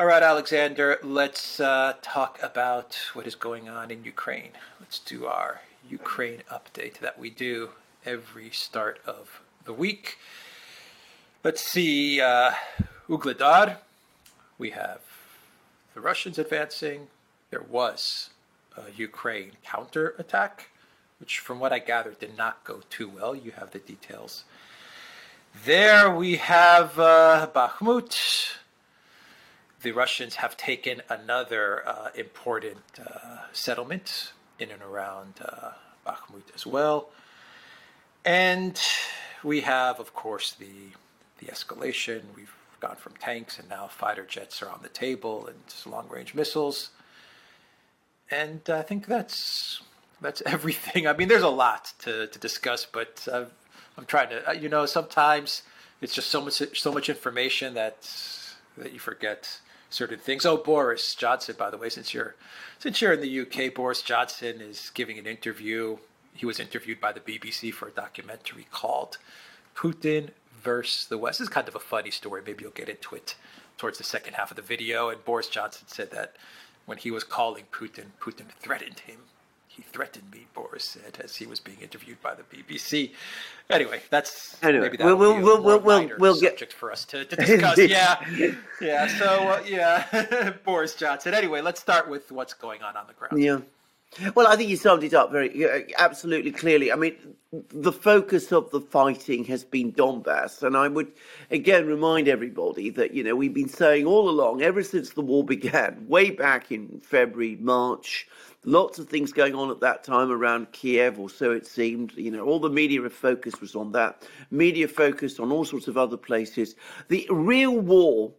All right, Alexander, let's uh, talk about what is going on in Ukraine. Let's do our Ukraine update that we do every start of the week. Let's see, uh, Ugledar. We have the Russians advancing. There was a Ukraine counterattack, which, from what I gathered, did not go too well. You have the details. There we have uh, Bakhmut. The Russians have taken another uh, important uh, settlement in and around uh, Bakhmut as well. And we have, of course, the the escalation. We've gone from tanks and now fighter jets are on the table and long range missiles. And I think that's that's everything. I mean, there's a lot to, to discuss, but uh, I'm trying to. Uh, you know, sometimes it's just so much so much information that that you forget certain things. Oh, Boris Johnson, by the way, since you're since you're in the UK, Boris Johnson is giving an interview. He was interviewed by the BBC for a documentary called Putin versus the West. This is kind of a funny story. Maybe you'll get into it towards the second half of the video. And Boris Johnson said that when he was calling Putin, Putin threatened him. He threatened me, Boris said, as he was being interviewed by the BBC. Anyway, that's anyway, maybe that we'll, a we'll, more we'll, we'll subject get for us to, to discuss. yeah, yeah. So uh, yeah, Boris Johnson. Anyway, let's start with what's going on on the ground. Yeah. Well, I think you summed it up very absolutely clearly. I mean, the focus of the fighting has been Donbass, and I would again remind everybody that you know we've been saying all along, ever since the war began, way back in February, March, lots of things going on at that time around Kiev, or so it seemed. You know, all the media focus was on that. Media focused on all sorts of other places. The real war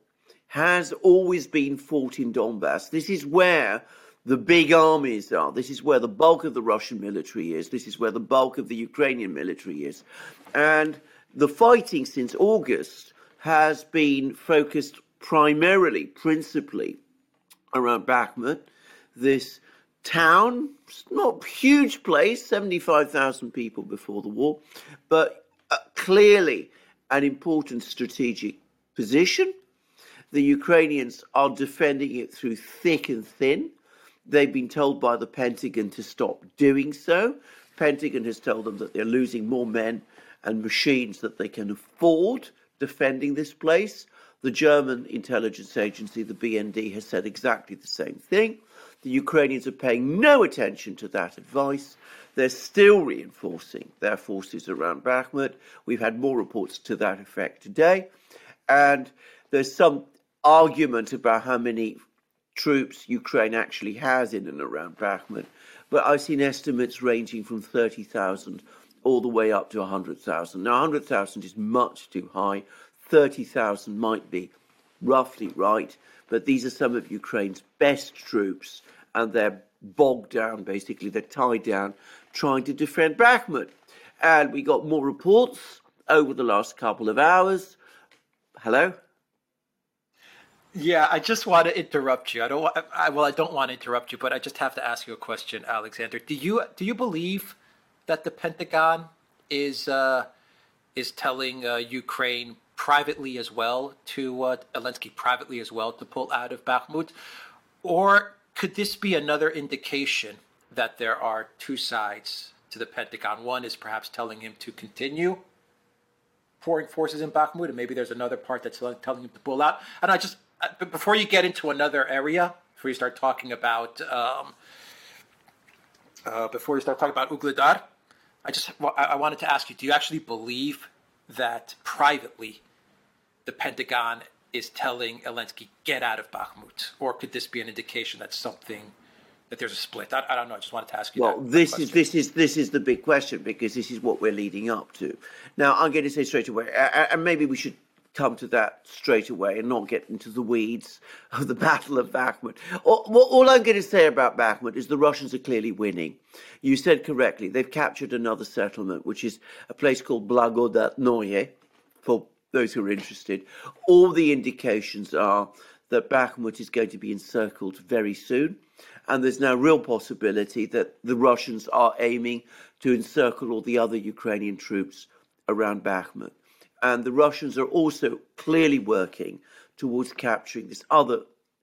has always been fought in Donbass. This is where the big armies are. This is where the bulk of the Russian military is. This is where the bulk of the Ukrainian military is. And the fighting since August has been focused primarily, principally, around Bakhmut, this town, not huge place, 75,000 people before the war, but uh, clearly an important strategic position. The Ukrainians are defending it through thick and thin. They've been told by the Pentagon to stop doing so. Pentagon has told them that they're losing more men and machines that they can afford defending this place. The German intelligence agency, the BND, has said exactly the same thing. The Ukrainians are paying no attention to that advice. They're still reinforcing their forces around Bakhmut. We've had more reports to that effect today. And there's some argument about how many troops Ukraine actually has in and around Bakhmut, but I've seen estimates ranging from 30,000 all the way up to 100,000. Now, 100,000 is much too high. 30,000 might be roughly right, but these are some of Ukraine's best troops, and they're bogged down, basically. They're tied down trying to defend Bakhmut. And we got more reports over the last couple of hours. Hello? Yeah, I just want to interrupt you. I don't. I, well, I don't want to interrupt you, but I just have to ask you a question, Alexander. Do you do you believe that the Pentagon is uh, is telling uh, Ukraine privately as well to uh, privately as well to pull out of Bakhmut, or could this be another indication that there are two sides to the Pentagon? One is perhaps telling him to continue pouring forces in Bakhmut, and maybe there's another part that's telling him to pull out. And I just uh, before you get into another area, before you start talking about um, uh, before you start talking about Ugledar, I just I wanted to ask you: Do you actually believe that privately the Pentagon is telling Zelensky get out of Bakhmut, or could this be an indication that something that there's a split? I, I don't know. I just wanted to ask you. Well, that, this that is this is this is the big question because this is what we're leading up to. Now, I'm going to say straight away, and maybe we should come to that straight away and not get into the weeds of the Battle of Bakhmut. All, all, I'm going to say about Bakhmut is the Russians are clearly winning. You said correctly, they've captured another settlement, which is a place called Blagodatnoye, for those who are interested. All the indications are that Bakhmut is going to be encircled very soon. And there's now real possibility that the Russians are aiming to encircle all the other Ukrainian troops around Bakhmut and the Russians are also clearly working towards capturing this other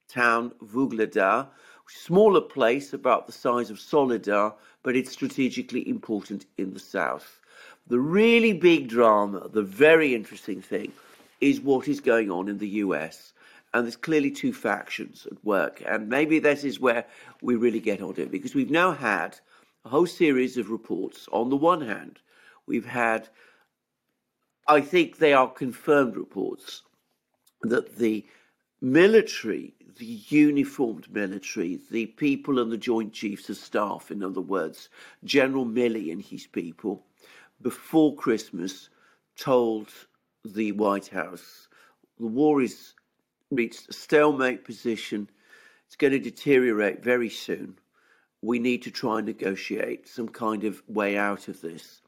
town, Vuhledar, smaller place, about the size of Soledar, but it's strategically important in the south. The really big drama, the very interesting thing, is what is going on in the US. And there's clearly two factions at work. And maybe this is where we really get on it, because we've now had a whole series of reports. On the one hand, we've had, I think they are confirmed reports, that the military, the uniformed military, the people and the Joint Chiefs of Staff, in other words, General Milley and his people, before Christmas told the White House the war is reached a stalemate position. It's going to deteriorate very soon. We need to try and negotiate some kind of way out of this.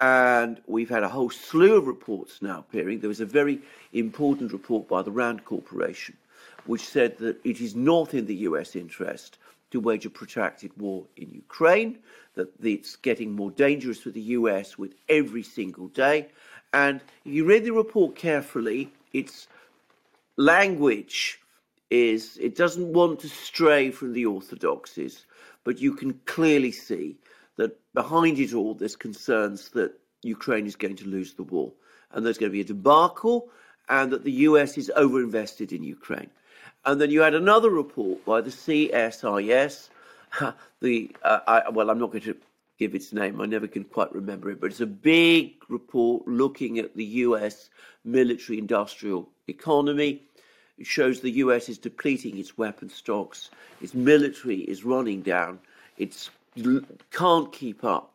And we've had a whole slew of reports now appearing. There was a very important report by the Rand Corporation, which said that it is not in the US interest to wage a protracted war in Ukraine, that it's getting more dangerous for the US with every single day. And if you read the report carefully, its language is it doesn't want to stray from the orthodoxies, but you can clearly see that behind it all there's concerns that Ukraine is going to lose the war and there's going to be a debacle and that the US is overinvested in Ukraine. And then you had another report by the CSIS, the uh, I, well, I'm not going to give its name. I never can quite remember it, but it's a big report looking at the US military industrial economy. It shows the US is depleting its weapon stocks, its military is running down, it can't keep up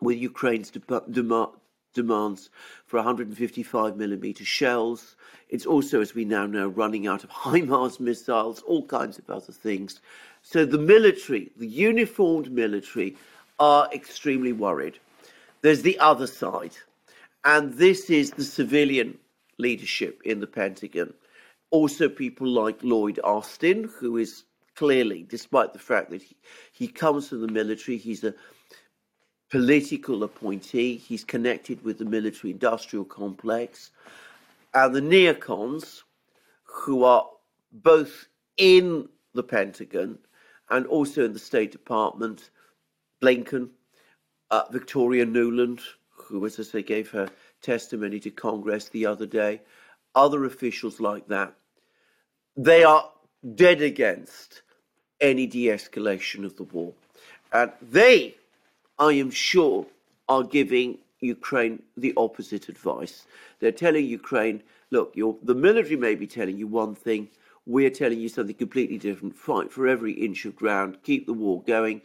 with Ukraine's de- demand, demands for 155 millimeter shells. It's also, as we now know, running out of HIMARS missiles, all kinds of other things. So the military, the uniformed military, are extremely worried. There's the other side, and this is the civilian leadership in the Pentagon. Also, people like Lloyd Austin, who is clearly, despite the fact that he, he comes from the military, he's a political appointee. He's connected with the military industrial complex. And the neocons, who are both in the Pentagon and also in the State Department, Blinken, uh, Victoria Nuland, who, as I say, gave her testimony to Congress the other day, other officials like that, they are dead against any de escalation of the war. And they I am sure, are giving Ukraine the opposite advice. They're telling Ukraine, look, the military may be telling you one thing, we're telling you something completely different. Fight for every inch of ground, keep the war going.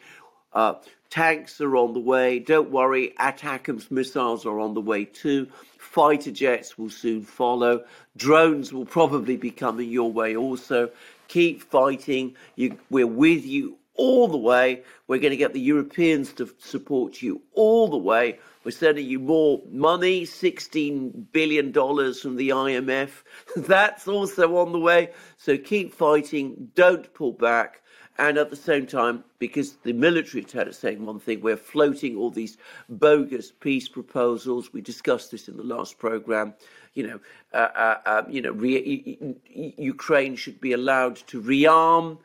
Uh, tanks are on the way. Don't worry, ATACMS missiles are on the way too. Fighter jets will soon follow. Drones will probably be coming your way also. Keep fighting. You, we're with you all the way. We're going to get the Europeans to support you all the way. We're sending you more money, $16 billion from the IMF. That's also on the way. So keep fighting, don't pull back. And at the same time, because the military is saying one thing, we're floating all these bogus peace proposals. We discussed this in the last program. You know, uh, uh, uh, you know, re- Ukraine should be allowed to rearm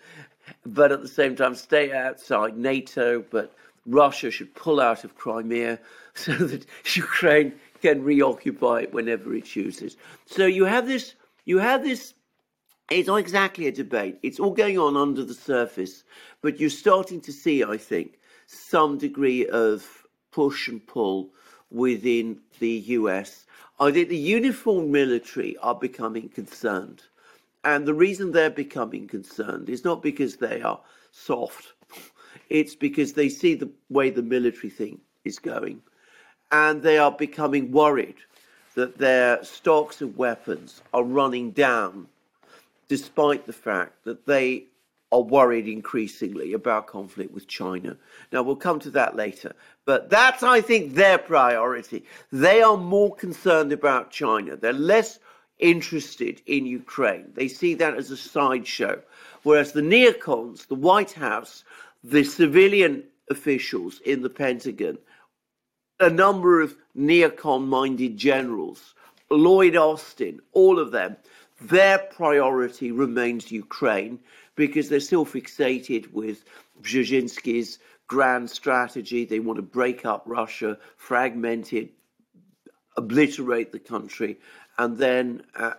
but at the same time stay outside NATO. But Russia should pull out of Crimea so that Ukraine can reoccupy it whenever it chooses. So you have this. You have this. It's not exactly a debate. It's all going on under the surface, but you're starting to see, I think, some degree of push and pull within the US. I think the uniformed military are becoming concerned and the reason they're becoming concerned is not because they are soft, it's because they see the way the military thing is going. And they are becoming worried that their stocks of weapons are running down, despite the fact that they are worried increasingly about conflict with China. Now, we'll come to that later. But that's, I think, their priority. They are more concerned about China. They're less interested in Ukraine. They see that as a sideshow. Whereas the neocons, the White House, the civilian officials in the Pentagon, a number of neocon minded generals, Lloyd Austin, all of them, their priority remains Ukraine because they're still fixated with Brzezinski's grand strategy. They want to break up Russia, fragment it, obliterate the country, and then uh,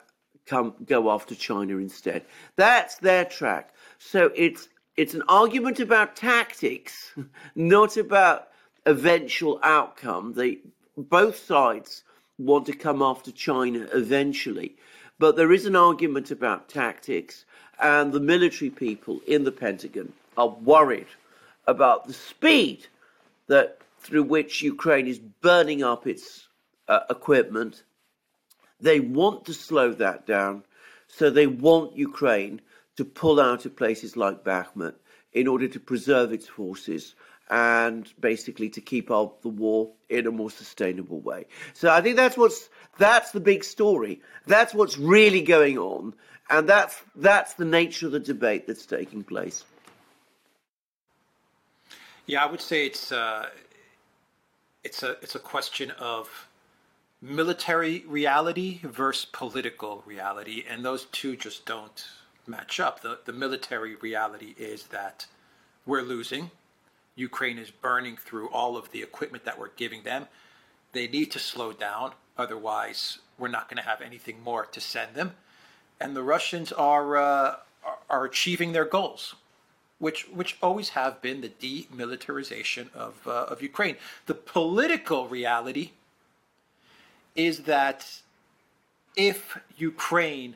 come go after China instead. That's their track. So it's it's an argument about tactics, not about eventual outcome. They both sides want to come after China eventually, but there is an argument about tactics, and the military people in the Pentagon are worried about the speed that through which Ukraine is burning up its uh, equipment. They want to slow that down, so they want Ukraine to pull out of places like Bakhmut in order to preserve its forces and basically to keep up the war in a more sustainable way. So I think that's what's that's the big story. That's what's really going on, and that's that's the nature of the debate that's taking place. Yeah, I would say it's uh, it's a it's a question of military reality versus political reality, and those two just don't match up. The the military reality is that we're losing. Ukraine is burning through all of the equipment that we're giving them. They need to slow down, otherwise we're not going to have anything more to send them. And the Russians are uh, are achieving their goals which which always have been the demilitarization of uh, of Ukraine. The political reality is that if Ukraine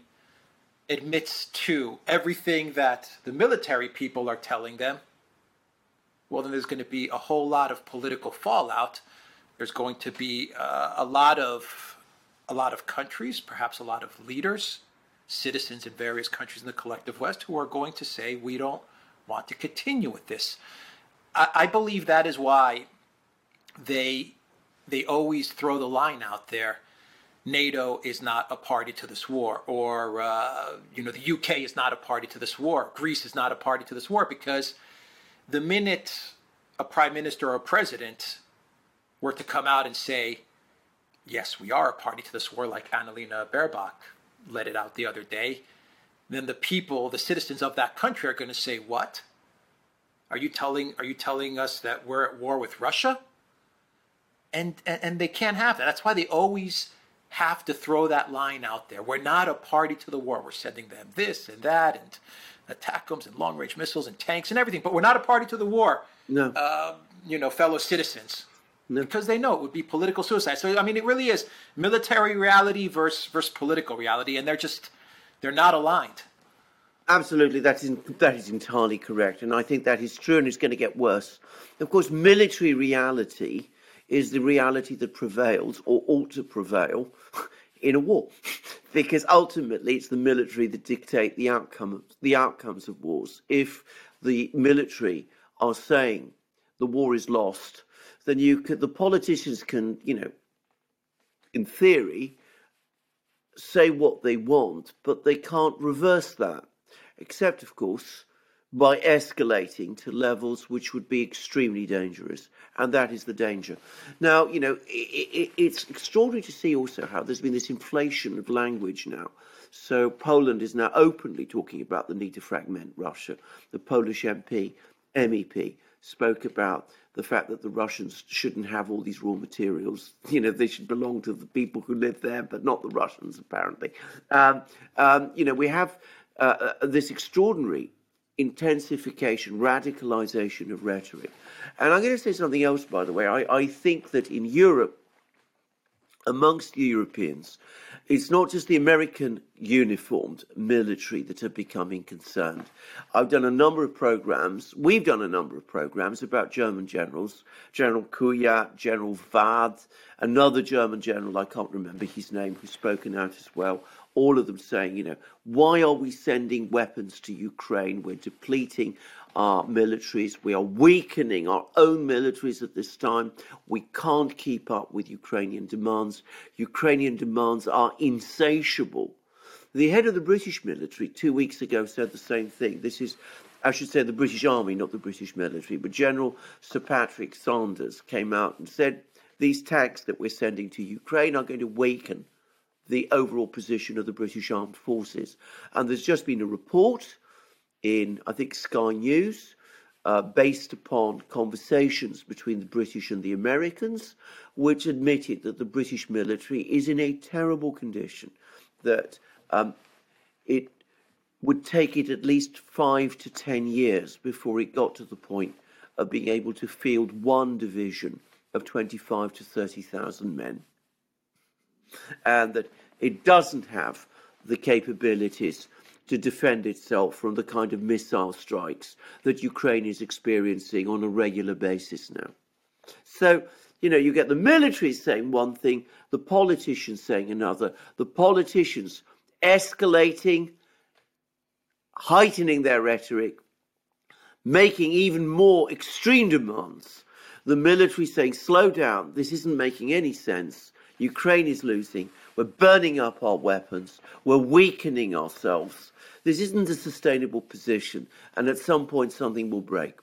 admits to everything that the military people are telling them, well, then there's going to be a whole lot of political fallout. There's going to be uh, a lot of a lot of countries, perhaps a lot of leaders, citizens in various countries in the collective West, who are going to say, "We don't want to continue with this. I, I believe that is why they they always throw the line out there. NATO is not a party to this war, or uh, you know, the UK is not a party to this war. Greece is not a party to this war because the minute a prime minister or a president were to come out and say, "Yes, we are a party to this war," like Annalena Baerbock let it out the other day, then the people, the citizens of that country are going to say, "What? Are you telling are you telling us that we're at war with Russia?" And and, and they can't have that. That's why they always have to throw that line out there. We're not a party to the war. We're sending them this and that and ATACMS and long range missiles and tanks and everything, but we're not a party to the war. No. Uh, you know, fellow citizens. No. Because they know it would be political suicide. So I mean, it really is military reality versus versus political reality, and they're just they're not aligned. Absolutely, that is that is entirely correct, and I think that is true, and it's going to get worse. Of course, military reality is the reality that prevails or ought to prevail in a war, because ultimately it's the military that dictate the outcome the outcomes of wars. If the military are saying the war is lost, then you could, the politicians can, you know, in theory, say what they want, but they can't reverse that, except, of course, by escalating to levels which would be extremely dangerous. And that is the danger. Now, you know, it, it, it's extraordinary to see also how there's been this inflation of language now. So Poland is now openly talking about the need to fragment Russia. The Polish MP, MEP, spoke about the fact that the Russians shouldn't have all these raw materials. You know, they should belong to the people who live there, but not the Russians, apparently. Um, um, you know, we have uh, uh, this extraordinary intensification, radicalization of rhetoric. And I'm going to say something else, by the way. I, I think that in Europe, amongst the Europeans, it's not just the American uniformed military that are becoming concerned. I've done a number of programs, we've done a number of programs about German generals, General Kujat, General Vad, another German general, I can't remember his name, who's spoken out as well, all of them saying, you know, why are we sending weapons to Ukraine? We're depleting our militaries. We are weakening our own militaries at this time. We can't keep up with Ukrainian demands. Ukrainian demands are insatiable. The head of the British military two weeks ago said the same thing. This is, I should say, the British Army, not the British military, but General Sir Patrick Sanders came out and said these tanks that we're sending to Ukraine are going to weaken the overall position of the British Armed Forces. And there's just been a report in, I think, Sky News, uh, based upon conversations between the British and the Americans, which admitted that the British military is in a terrible condition, that um, it would take it at least five to ten years before it got to the point of being able to field one division of 25 to 30,000 men and that it doesn't have the capabilities to defend itself from the kind of missile strikes that Ukraine is experiencing on a regular basis now. So, you know, you get the military saying one thing, the politicians saying another, the politicians escalating, heightening their rhetoric, making even more extreme demands. The military saying, slow down, this isn't making any sense. Ukraine is losing. We're burning up our weapons. We're weakening ourselves. This isn't a sustainable position. And at some point, something will break.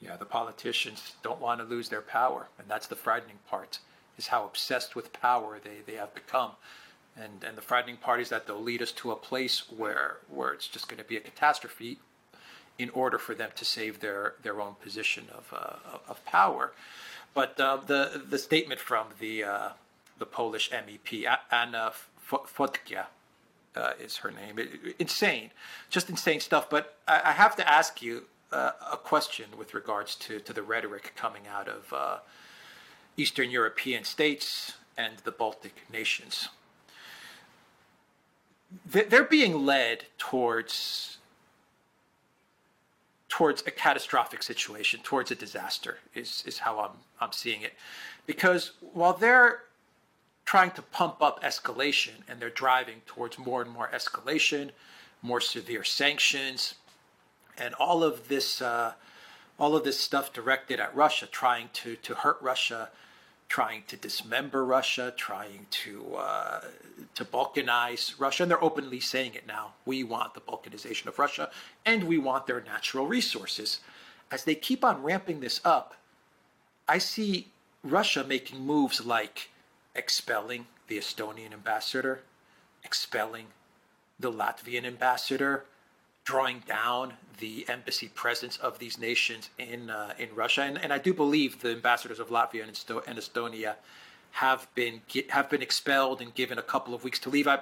Yeah, the politicians don't want to lose their power. And that's the frightening part, is how obsessed with power they, they have become. And, and the frightening part is that they'll lead us to a place where, where it's just going to be a catastrophe in order for them to save their, their own position of, uh, of power. But uh, the the statement from the uh, the Polish MEP Anna Fotyga uh, is her name. It, insane, just insane stuff. But I, I have to ask you uh, a question with regards to to the rhetoric coming out of uh, Eastern European states and the Baltic nations. They're being led towards towards a catastrophic situation, towards a disaster, is, is how I'm, I'm seeing it. Because while they're trying to pump up escalation and they're driving towards more and more escalation, more severe sanctions, and all of this, uh, all of this stuff directed at Russia, trying to, to hurt Russia, trying to dismember Russia, trying to uh, to balkanize Russia, and they're openly saying it now. We want the balkanization of Russia, and we want their natural resources. As they keep on ramping this up, I see Russia making moves like expelling the Estonian ambassador, expelling the Latvian ambassador, drawing down the embassy presence of these nations in uh, in Russia, and, and I do believe the ambassadors of Latvia and, Esto- and Estonia have been have been expelled and given a couple of weeks to leave. I,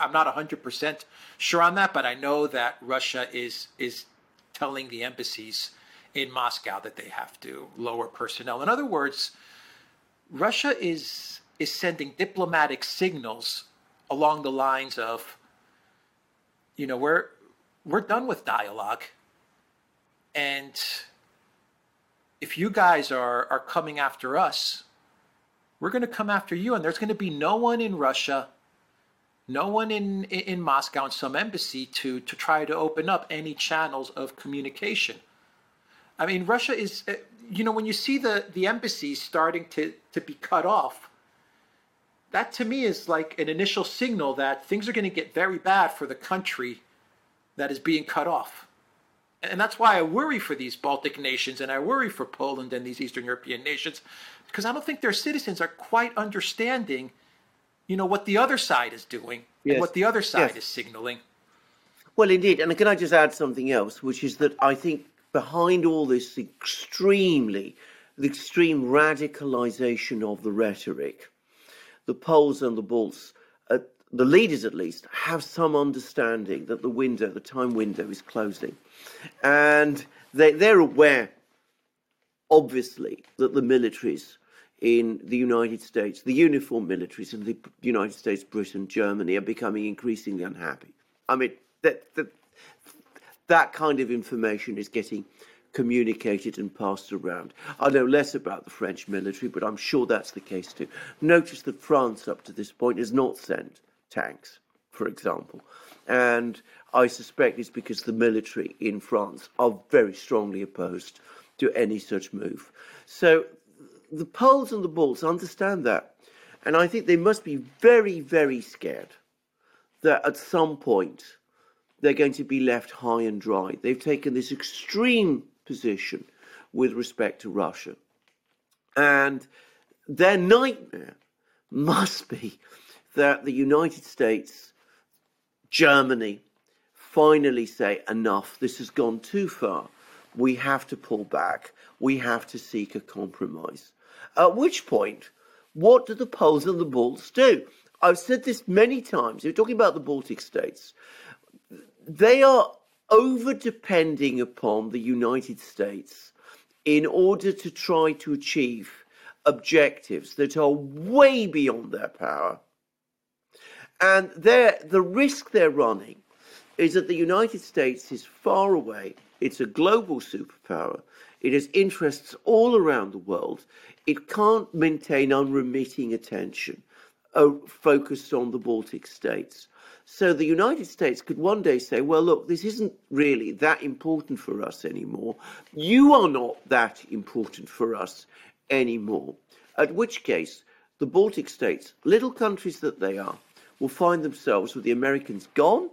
I'm not 100% sure on that, but I know that Russia is is telling the embassies in Moscow that they have to lower personnel. In other words, Russia is is sending diplomatic signals along the lines of, you know, we're we're done with dialogue. And if you guys are, are coming after us, we're going to come after you. And there's going to be no one in Russia, no one in, in Moscow, in some embassy to, to try to open up any channels of communication. I mean, Russia is, uh, you know, when you see the, the embassies starting to, to be cut off, that to me is like an initial signal that things are going to get very bad for the country that is being cut off. And that's why I worry for these Baltic nations and I worry for Poland and these Eastern European nations because I don't think their citizens are quite understanding, you know, what the other side is doing yes. and what the other side yes. is signaling. Well, indeed. And can I just add something else, which is that I think behind all this extremely, the extreme radicalization of the rhetoric, the Poles and the Balts uh, the leaders at least have some understanding that the window, the time window, is closing, and they, they're aware, obviously, that the militaries in the United States, the uniform militaries in the United States, Britain, Germany, are becoming increasingly unhappy. I mean, that that that kind of information is getting communicated and passed around. I know less about the French military, but I'm sure that's the case too. Notice that France, up to this point, has not sent tanks, for example. And I suspect it's because the military in France are very strongly opposed to any such move. So the Poles and the Balts understand that. And I think they must be very, very scared that at some point they're going to be left high and dry. They've taken this extreme position with respect to Russia. And their nightmare must be that the United States, Germany, finally say, enough, this has gone too far. We have to pull back. We have to seek a compromise. At which point, what do the Poles and the Balts do? I've said this many times. You're talking about the Baltic states. They are over depending upon the United States in order to try to achieve objectives that are way beyond their power. And the risk they're running is that the United States is far away. It's a global superpower. It has interests all around the world. It can't maintain unremitting attention uh, focused on the Baltic states. So the United States could one day say, well, look, this isn't really that important for us anymore. You are not that important for us anymore. At which case, the Baltic states, little countries that they are, will find themselves with the Americans gone,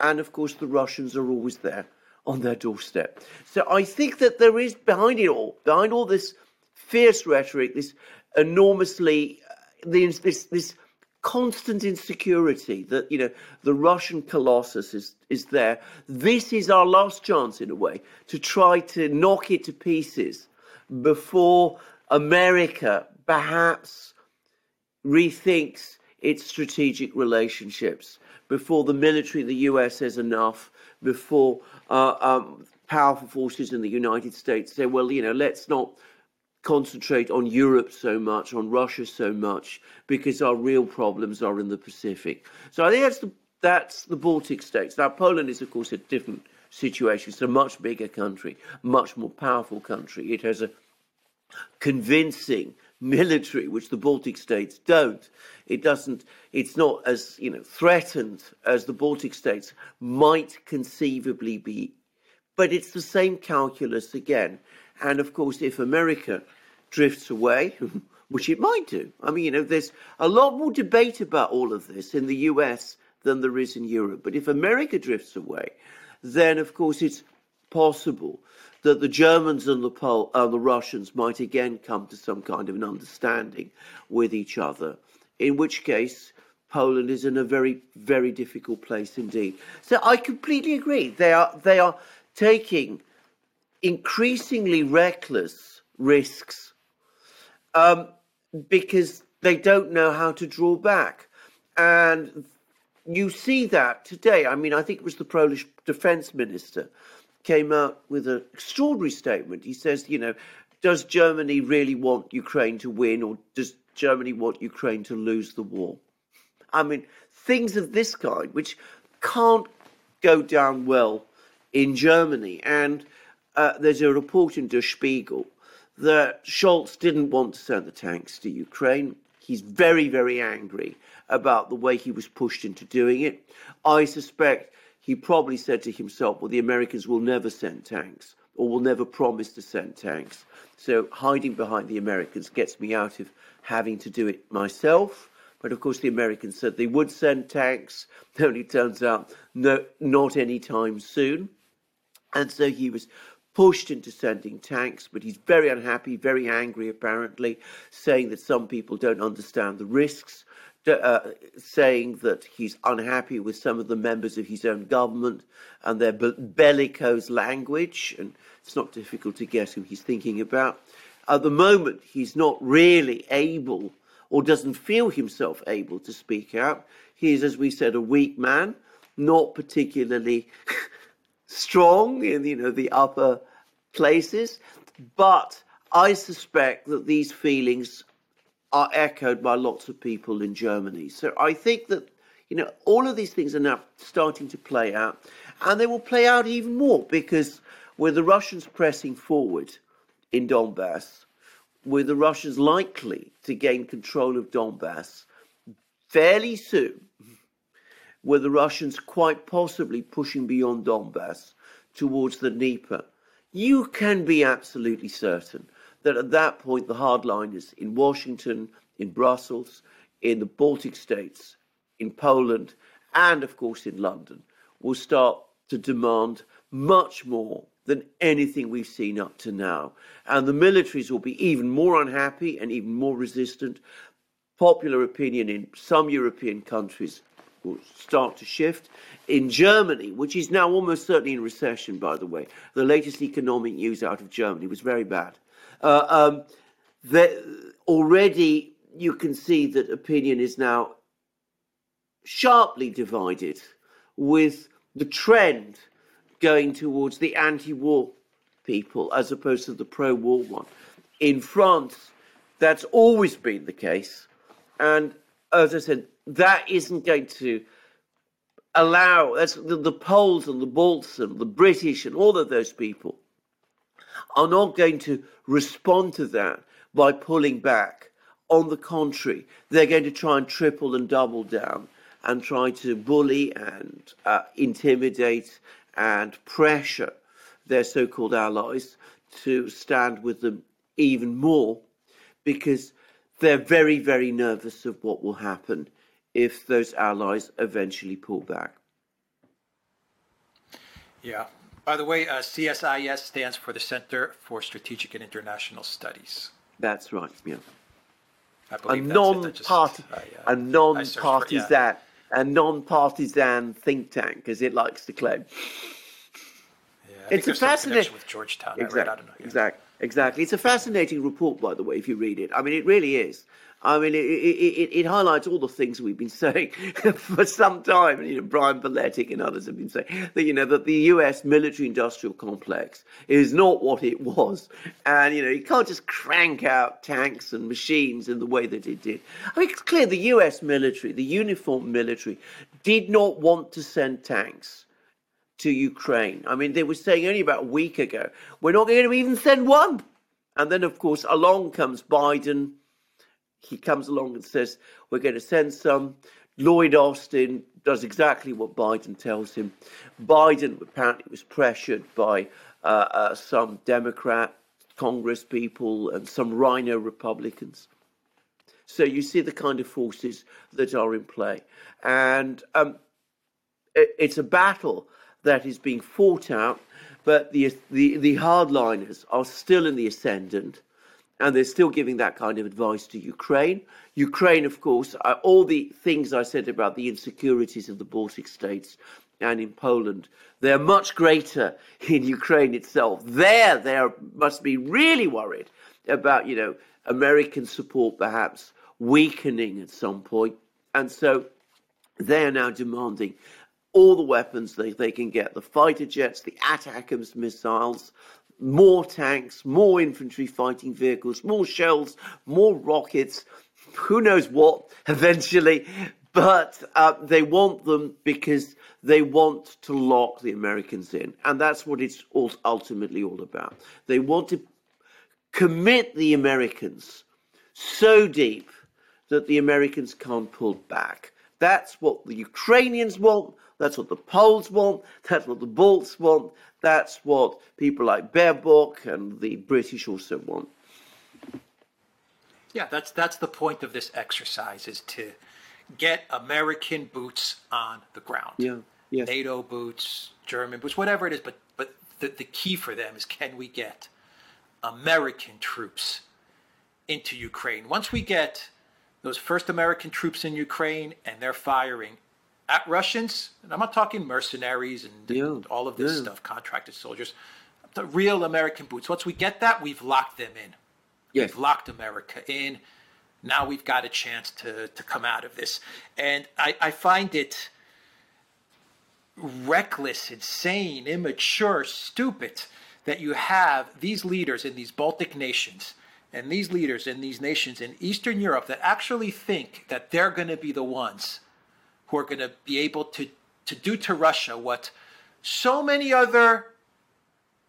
and of course the Russians are always there on their doorstep. So I think that there is behind it all, behind all this fierce rhetoric, this enormously, uh, this, this, this constant insecurity that you know the Russian colossus is is there. This is our last chance, in a way, to try to knock it to pieces before America perhaps rethinks its strategic relationships, before the military, the US says enough, before uh, um, powerful forces in the United States say, well, you know, let's not concentrate on Europe so much, on Russia so much, because our real problems are in the Pacific. So I think that's the that's the Baltic states. Now Poland is of course a different situation. It's a much bigger country, much more powerful country. It has a convincing military, which the Baltic states don't. It doesn't. It's not as you know threatened as the Baltic states might conceivably be, but it's the same calculus again. And of course, if America drifts away, which it might do, I mean, you know, there's a lot more debate about all of this in the US than there is in Europe. But if America drifts away, then of course it's possible that the Germans and the, Pol- uh, the Russians might again come to some kind of an understanding with each other, in which case Poland is in a very, very difficult place indeed. So I completely agree. They are, they are taking increasingly reckless risks um, because they don't know how to draw back. And you see that today. I mean, I think it was the Polish defense minister came out with an extraordinary statement. He says, you know, does Germany really want Ukraine to win or does Germany want Ukraine to lose the war? I mean, things of this kind, which can't go down well in Germany. And uh, there's a report in Der Spiegel that Scholz didn't want to send the tanks to Ukraine. He's very, very angry about the way he was pushed into doing it. I suspect he probably said to himself, well, the Americans will never send tanks or will never promise to send tanks. So hiding behind the Americans gets me out of having to do it myself. But of course, the Americans said they would send tanks. Only turns out no, not anytime soon. And so he was pushed into sending tanks, but he's very unhappy, very angry apparently, saying that some people don't understand the risks, uh, saying that he's unhappy with some of the members of his own government and their bellicose language, and it's not difficult to guess who he's thinking about. At the moment, he's not really able or doesn't feel himself able to speak out. He is, as we said, a weak man, not particularly strong in you know the upper places, but I suspect that these feelings are echoed by lots of people in Germany. So I think that you know all of these things are now starting to play out, and they will play out even more because with the Russians pressing forward in Donbass, with the Russians likely to gain control of Donbass fairly soon, with the Russians quite possibly pushing beyond Donbass towards the Dnieper, you can be absolutely certain that at that point the hardliners in Washington, in Brussels, in the Baltic states, in Poland, and of course in London will start to demand much more than anything we've seen up to now. And the militaries will be even more unhappy and even more resistant popular opinion in some European countries will start to shift. In Germany, which is now almost certainly in recession, by the way, the latest economic news out of Germany was very bad. Uh, um, already you can see that opinion is now sharply divided with the trend going towards the anti war people as opposed to the pro war one. In France, that's always been the case. And as I said, that isn't going to allow that's the, the Poles and the Balts and the British and all of those people are not going to respond to that by pulling back. On the contrary, they're going to try and triple and double down and try to bully and uh, intimidate and pressure their so called allies to stand with them even more because they're very, very nervous of what will happen if those allies eventually pull back. Yeah. By the way, uh, CSIS stands for the Center for Strategic and International Studies. That's right. Yeah. a non-party, uh, a non-partisan, yeah. a non-partisan think tank, as it likes to claim. Yeah, it's a fascinating with Georgetown. Exactly. Exactly. Exactly. It's a fascinating report, by the way, if you read it. I mean, it really is. I mean, it, it, it, highlights all the things we've been saying for some time. You know, Brian Berletic and others have been saying that you know that the U.S. military-industrial complex is not what it was, and you know you can't just crank out tanks and machines in the way that it did. I mean, it's clear the U.S. military, the uniformed military, did not want to send tanks to Ukraine. I mean, they were saying only about a week ago, we're not going to even send one. And then, of course, along comes Biden. He comes along and says, we're going to send some. Lloyd Austin does exactly what Biden tells him. Biden apparently was pressured by uh, uh, some Democrat Congress people and some RINO Republicans. So you see the kind of forces that are in play. And um, it, it's a battle that is being fought out, but the, the, the hardliners are still in the ascendant and they're still giving that kind of advice to Ukraine. Ukraine, of course, uh, all the things I said about the insecurities of the Baltic states and in Poland, they're much greater in Ukraine itself. There, they must be really worried about, you know, American support perhaps weakening at some point. And so they're now demanding all the weapons they, they can get the fighter jets, the ATACMS missiles, more tanks, more infantry fighting vehicles, more shells, more rockets, who knows what eventually. But uh, they want them because they want to lock the Americans in. And that's what it's ultimately all about. They want to commit the Americans so deep that the Americans can't pull back. That's what the Ukrainians want. That's what the Poles want. That's what the Balts want. That's what people like Baerbock and the British also want. Yeah, that's that's the point of this exercise is to get American boots on the ground. Yeah. Yes. NATO boots, German boots, whatever it is, but but the, the key for them is can we get American troops into Ukraine? Once we get those first American troops in Ukraine and they're firing at Russians, and I'm not talking mercenaries and, yeah. and all of this yeah. stuff, contracted soldiers, the real American boots. Once we get that, we've locked them in. Yes. We've locked America in. Now we've got a chance to, to come out of this. And I, I find it reckless, insane, immature, stupid that you have these leaders in these Baltic nations and these leaders in these nations in Eastern Europe that actually think that they're going to be the ones who are going to be able to, to do to Russia what so many other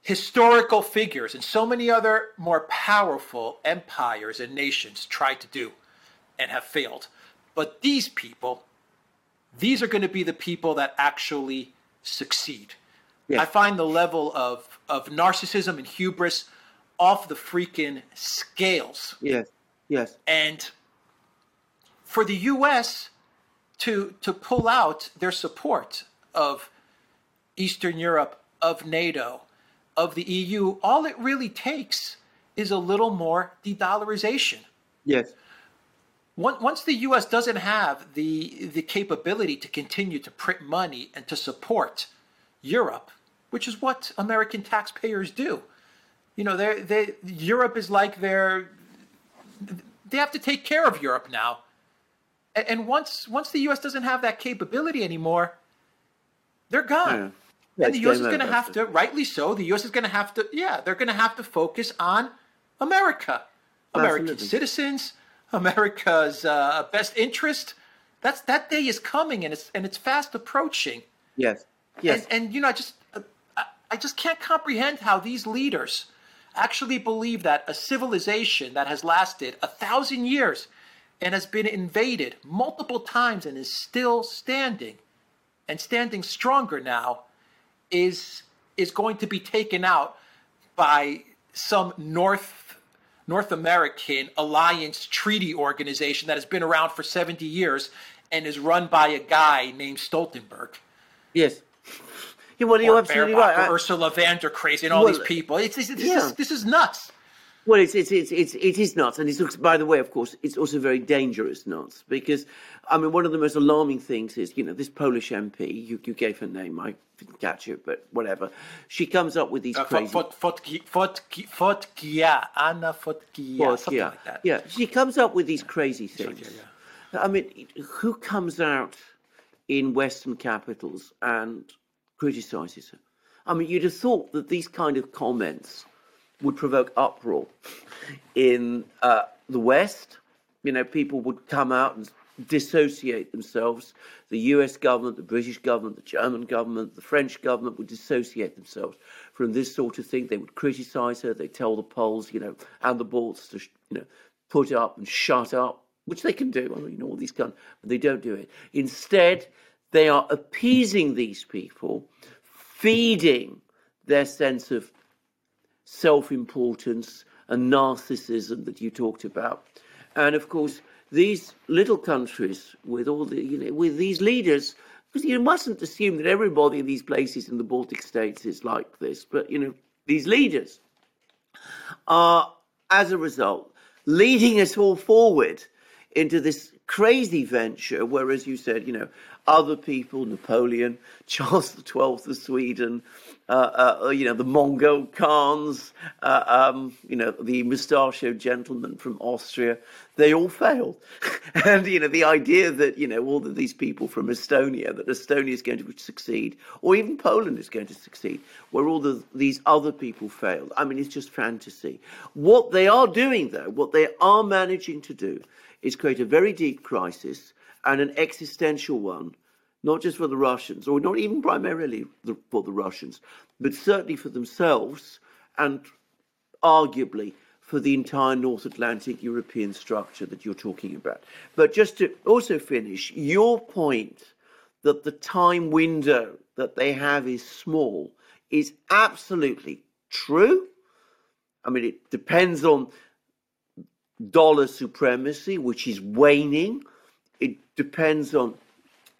historical figures and so many other more powerful empires and nations tried to do and have failed. But these people, these are going to be the people that actually succeed. Yes. I find the level of, of narcissism and hubris off the freaking scales. Yes, yes. And for the U.S., to to pull out their support of Eastern Europe, of NATO, of the EU, all it really takes is a little more de-dollarization. Yes. once the U.S. doesn't have the the capability to continue to print money and to support Europe, which is what American taxpayers do, you know, they they Europe is like their they have to take care of Europe now, and, once once the U.S. doesn't have that capability anymore, they're gone. Yeah. and the U.S. is going to have to, rightly so, the U.S. is going to have to, yeah, they're going to have to focus on America, American Absolutely. citizens, America's uh, best interest. That's that day is coming, and it's and it's fast approaching. Yes, yes. And, and you know, I just I, I just can't comprehend how these leaders actually believe that a civilization that has lasted a thousand years and has been invaded multiple times and is still standing and standing stronger now is is going to be taken out by some North North American alliance treaty organization that has been around for 70 years and is run by a guy named Stoltenberg. Yes. Yeah, well, you're absolutely right. I, Ursula von der Crazy and all well, these people. It's, it's, this, yeah. is, this is nuts. Well, it's, it's, it's, it's, it is nuts. And it's, looks by the way, of course, it's also very dangerous nuts because, I mean, one of the most alarming things is, you know, this Polish MP, you, you gave her name, I didn't catch it, but whatever. She comes up with these uh, crazy... Fotyga, Anna Fotyga, something like that. Yeah, she comes up with these crazy things. Yeah, yeah. I mean, who comes out in Western capitals and criticizes her? I mean, you'd have thought that these kind of comments would provoke uproar in uh, the West. You know, people would come out and dissociate themselves. The US government, the British government, the German government, the French government would dissociate themselves from this sort of thing. They would criticize her. They tell the Poles, you know, and the Balts to, you know, put up and shut up, which they can do. I mean, you know, all these guns, but they don't do it. Instead, they are appeasing these people, feeding their sense of self importance and narcissism that you talked about. And of course, these little countries with all the, you know, with these leaders, because you mustn't assume that everybody in these places in the Baltic states is like this, but, you know, these leaders are, as a result, leading us all forward into this crazy venture where, as you said, you know, other people, Napoleon, Charles XII of Sweden, uh, uh, you know, the Mongol Khans, uh, um, you know, the mustachioed gentleman from Austria, they all failed. and, you know, the idea that, you know, all of these people from Estonia, that Estonia is going to succeed, or even Poland is going to succeed, where all the, these other people failed. I mean, it's just fantasy. What they are doing, though, what they are managing to do is create a very deep crisis and an existential one, not just for the Russians, or not even primarily for the Russians, but certainly for themselves and arguably for the entire North Atlantic European structure that you're talking about. But just to also finish, your point that the time window that they have is small is absolutely true. I mean, it depends on dollar supremacy, which is waning. It depends on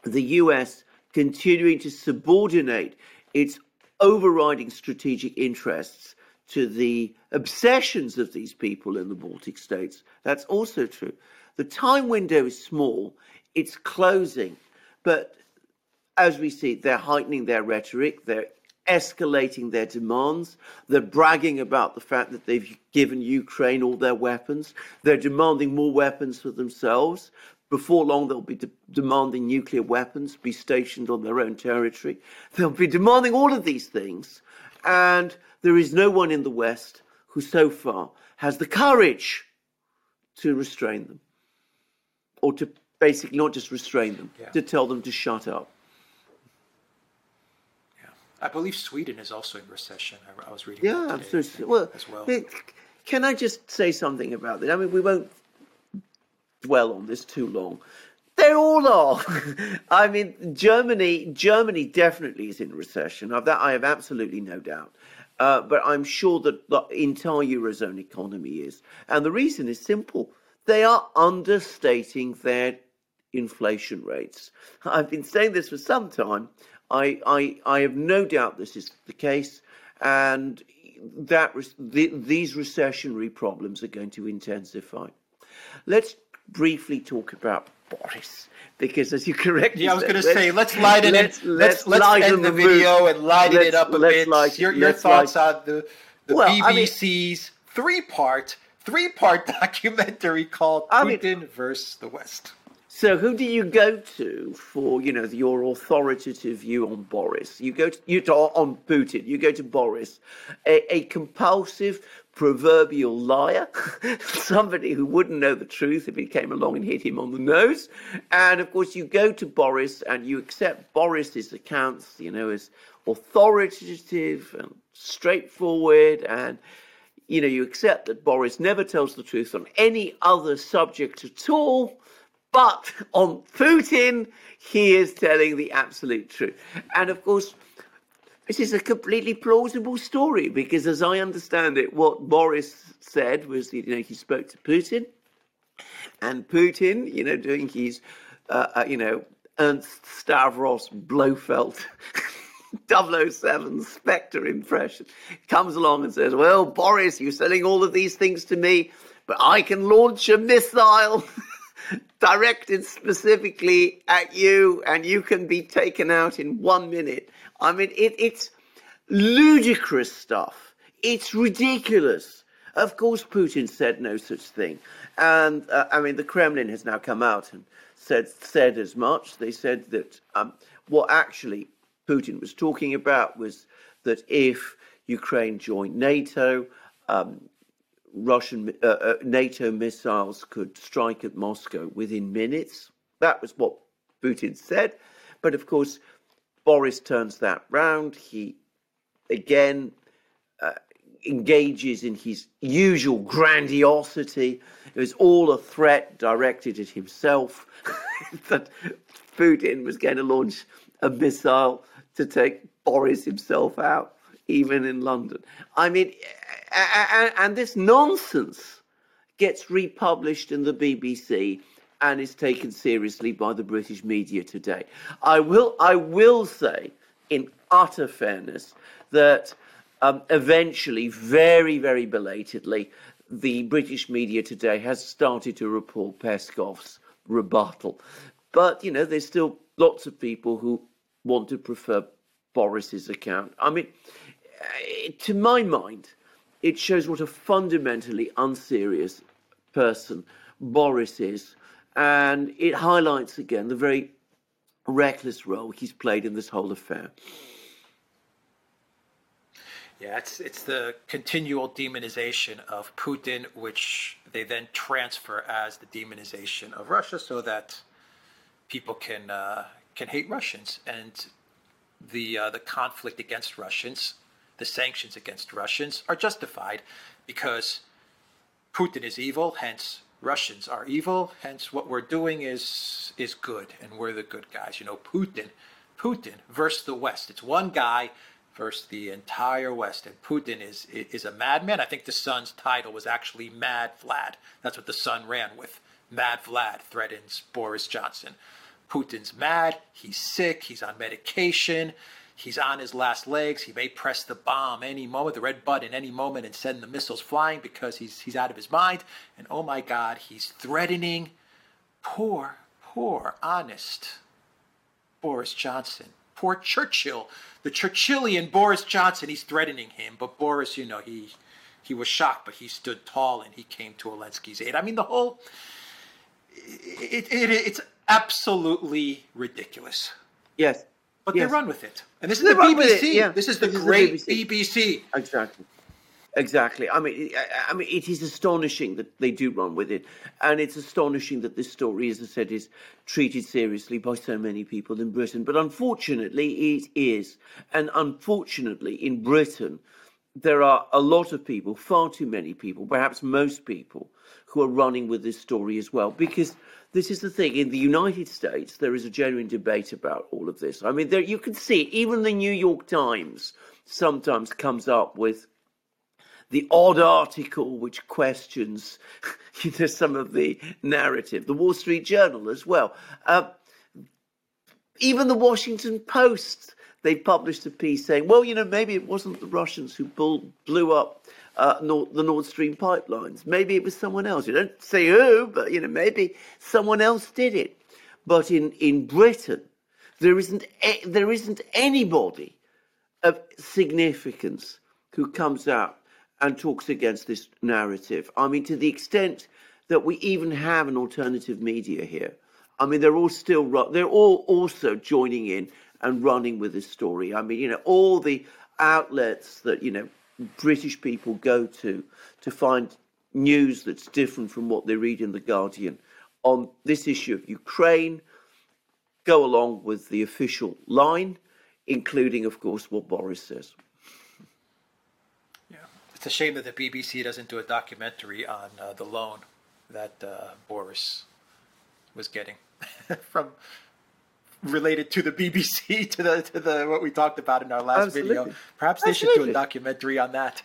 the US continuing to subordinate its overriding strategic interests to the obsessions of these people in the Baltic states. That's also true. The time window is small, it's closing, but as we see, they're heightening their rhetoric, they're escalating their demands. They're bragging about the fact that they've given Ukraine all their weapons. They're demanding more weapons for themselves. Before long, they'll be de- demanding nuclear weapons be stationed on their own territory. They'll be demanding all of these things. And there is no one in the West who so far has the courage to restrain them or to basically not just restrain them, yeah. to tell them to shut up. Yeah. I believe Sweden is also in recession. I, I was reading. Yeah, absolutely. Well, as well. Can I just say something about this? I mean, we won't dwell on this too long. They all are. I mean, Germany. Germany definitely is in recession. Of that, I have absolutely no doubt. Uh, but I'm sure that the entire eurozone economy is, and the reason is simple: they are understating their inflation rates. I've been saying this for some time. I, I, I have no doubt this is the case, and that the, these recessionary problems are going to intensify. Let's briefly talk about Boris because as you correctly yeah, I was going to say let's lighten let's, it. Let's let's, lighten end the, mood. video and lighten Let's- it up a let's bit. light- your your let's thoughts light- on the the Well, I mean- BBC's three part three part documentary called I mean- Putin versus the West. So, who do you go to for you know your authoritative view on Boris? You go to you to, on Putin. You go to Boris, a, a compulsive, proverbial liar, somebody who wouldn't know the truth if he came along and hit him on the nose. And of course, you go to Boris and you accept Boris's accounts, you know, as authoritative and straightforward and you know, you accept that Boris never tells the truth on any other subject at all, but on Putin, he is telling the absolute truth. And of course, this is a completely plausible story because, as I understand it, what Boris said was, you know, he spoke to Putin, and Putin, you know, doing his, uh, uh, you know, Ernst Stavros Blofeld 007 Spectre impression, comes along and says, Well, Boris, you're selling all of these things to me, but I can launch a missile directed specifically at you, and you can be taken out in one minute. I mean, it, it's ludicrous stuff. It's ridiculous. Of course, Putin said no such thing. And uh, I mean, the Kremlin has now come out and said, said as much. They said that um, what actually Putin was talking about was that if Ukraine joined NATO, um, Russian uh, uh, NATO missiles could strike at Moscow within minutes. That was what Putin said. But of course, Boris turns that round. He again uh, engages in his usual grandiosity. It was all a threat directed at himself that Putin was going to launch a missile to take Boris himself out, even in London. I mean, and this nonsense gets republished in the BBC and is taken seriously by the British media today. I will, I will say, in utter fairness, that um, eventually, very, very belatedly, the British media today has started to report Peskov's rebuttal. But, you know, there's still lots of people who want to prefer Boris's account. I mean, eh, to my mind, it shows what a fundamentally unserious person Boris is, and it highlights again the very reckless role he's played in this whole affair. Yeah, it's it's the continual demonization of Putin, which they then transfer as the demonization of Russia, so that people can uh, can hate Russians and the uh, the conflict against Russians, the sanctions against Russians are justified because Putin is evil, hence Russians are evil, hence what we're doing is is good and we're the good guys. You know, Putin, Putin versus the West. It's one guy versus the entire West, and Putin is is a madman. I think the Sun's title was actually Mad Vlad. That's what the Sun ran with. Mad Vlad threatens Boris Johnson. Putin's mad. He's sick. He's on medication. He's on his last legs. He may press the bomb any moment, the red button any moment, and send the missiles flying because he's he's out of his mind. And oh my God, he's threatening poor, poor, honest Boris Johnson. Poor Churchill, the Churchillian Boris Johnson. He's threatening him, but Boris, you know, he he was shocked, but he stood tall and he came to Zelensky's aid. I mean, the whole it, it, it's absolutely ridiculous. Yes. But yes. they run with it. And this is They the BBC. it, yeah. This is the This is the great BBC. BBC. Exactly. Exactly. I mean, I- I mean, it is astonishing that they do run with it, and it's astonishing that this story, as I said, is treated seriously by so many people in Britain. But unfortunately, it is, and unfortunately, in Britain, there are a lot of people, far too many people, perhaps most people, who are running with this story as well. Because this is the thing: in the United States, there is a genuine debate about all of this. I mean, there you can see. Even the New York Times sometimes comes up with the odd article which questions you know, some of the narrative. The Wall Street Journal as well. Uh, even the Washington Post, they published a piece saying, well, you know, maybe it wasn't the Russians who blew up uh, Nord, the Nord Stream pipelines. Maybe it was someone else. You don't say who, but you know, maybe someone else did it. But in, in Britain, there isn't a, there isn't anybody of significance who comes out and talks against this narrative. I mean, to the extent that we even have an alternative media here. I mean, they're all still they're all also joining in and running with this story. I mean, you know, all the outlets that you know British people go to to find news that's different from what they read in the Guardian on this issue of Ukraine go along with the official line, including, of course, what Boris says. Yeah, it's a shame that the BBC doesn't do a documentary on uh, the loan that uh, Boris was getting from related to the BBC to the to the what we talked about in our last Absolutely. video. Perhaps they Absolutely. should do a documentary on that.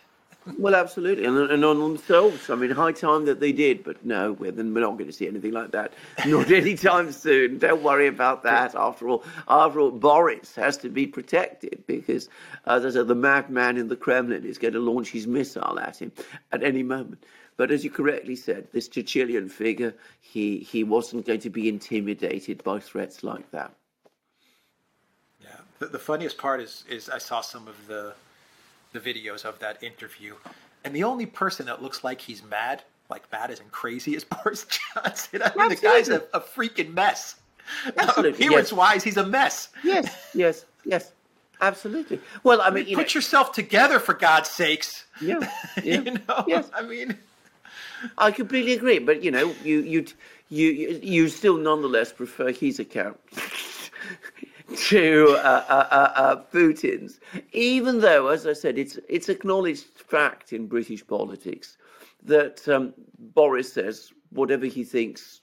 Well, absolutely, and, and on themselves. I mean, high time that they did, but no, we're, we're not going to see anything like that, not anytime soon. Don't worry about that. After all, after all, Boris has to be protected because, as I said, the madman in the Kremlin is going to launch his missile at him at any moment. But as you correctly said, this Churchillian figure, he, he wasn't going to be intimidated by threats like that. The, the funniest part is is I saw some of the the videos of that interview, and the only person that looks like he's mad, like mad as in crazy, is Boris Johnson. I mean, Absolutely. the guy's a, a freaking mess. Absolutely. Appearance yes. wise, he's a mess. Yes, yes, yes. Absolutely. Well, I mean, you put know, yourself together for God's sakes. Yeah. yeah you know. Yes. I mean, I completely agree. But you know, you you you you still nonetheless prefer his account to uh, uh, uh, uh, Putin's, even though, as I said, it's it's acknowledged fact in British politics that um, Boris says whatever he thinks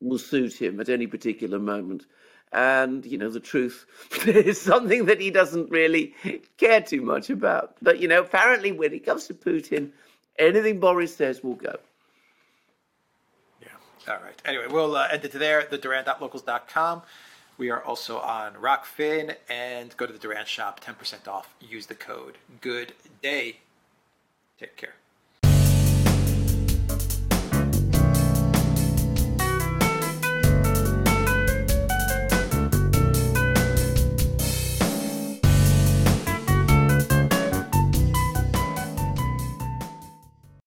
will suit him at any particular moment. And, you know, the truth is something that he doesn't really care too much about. But, you know, apparently when it comes to Putin, anything Boris says will go. Yeah. All right. Anyway, we'll uh, end it there. The Duran.locals.com. We are also on Rokfin and go to the Duran shop, 10% off. Use the code Good Day. Take care.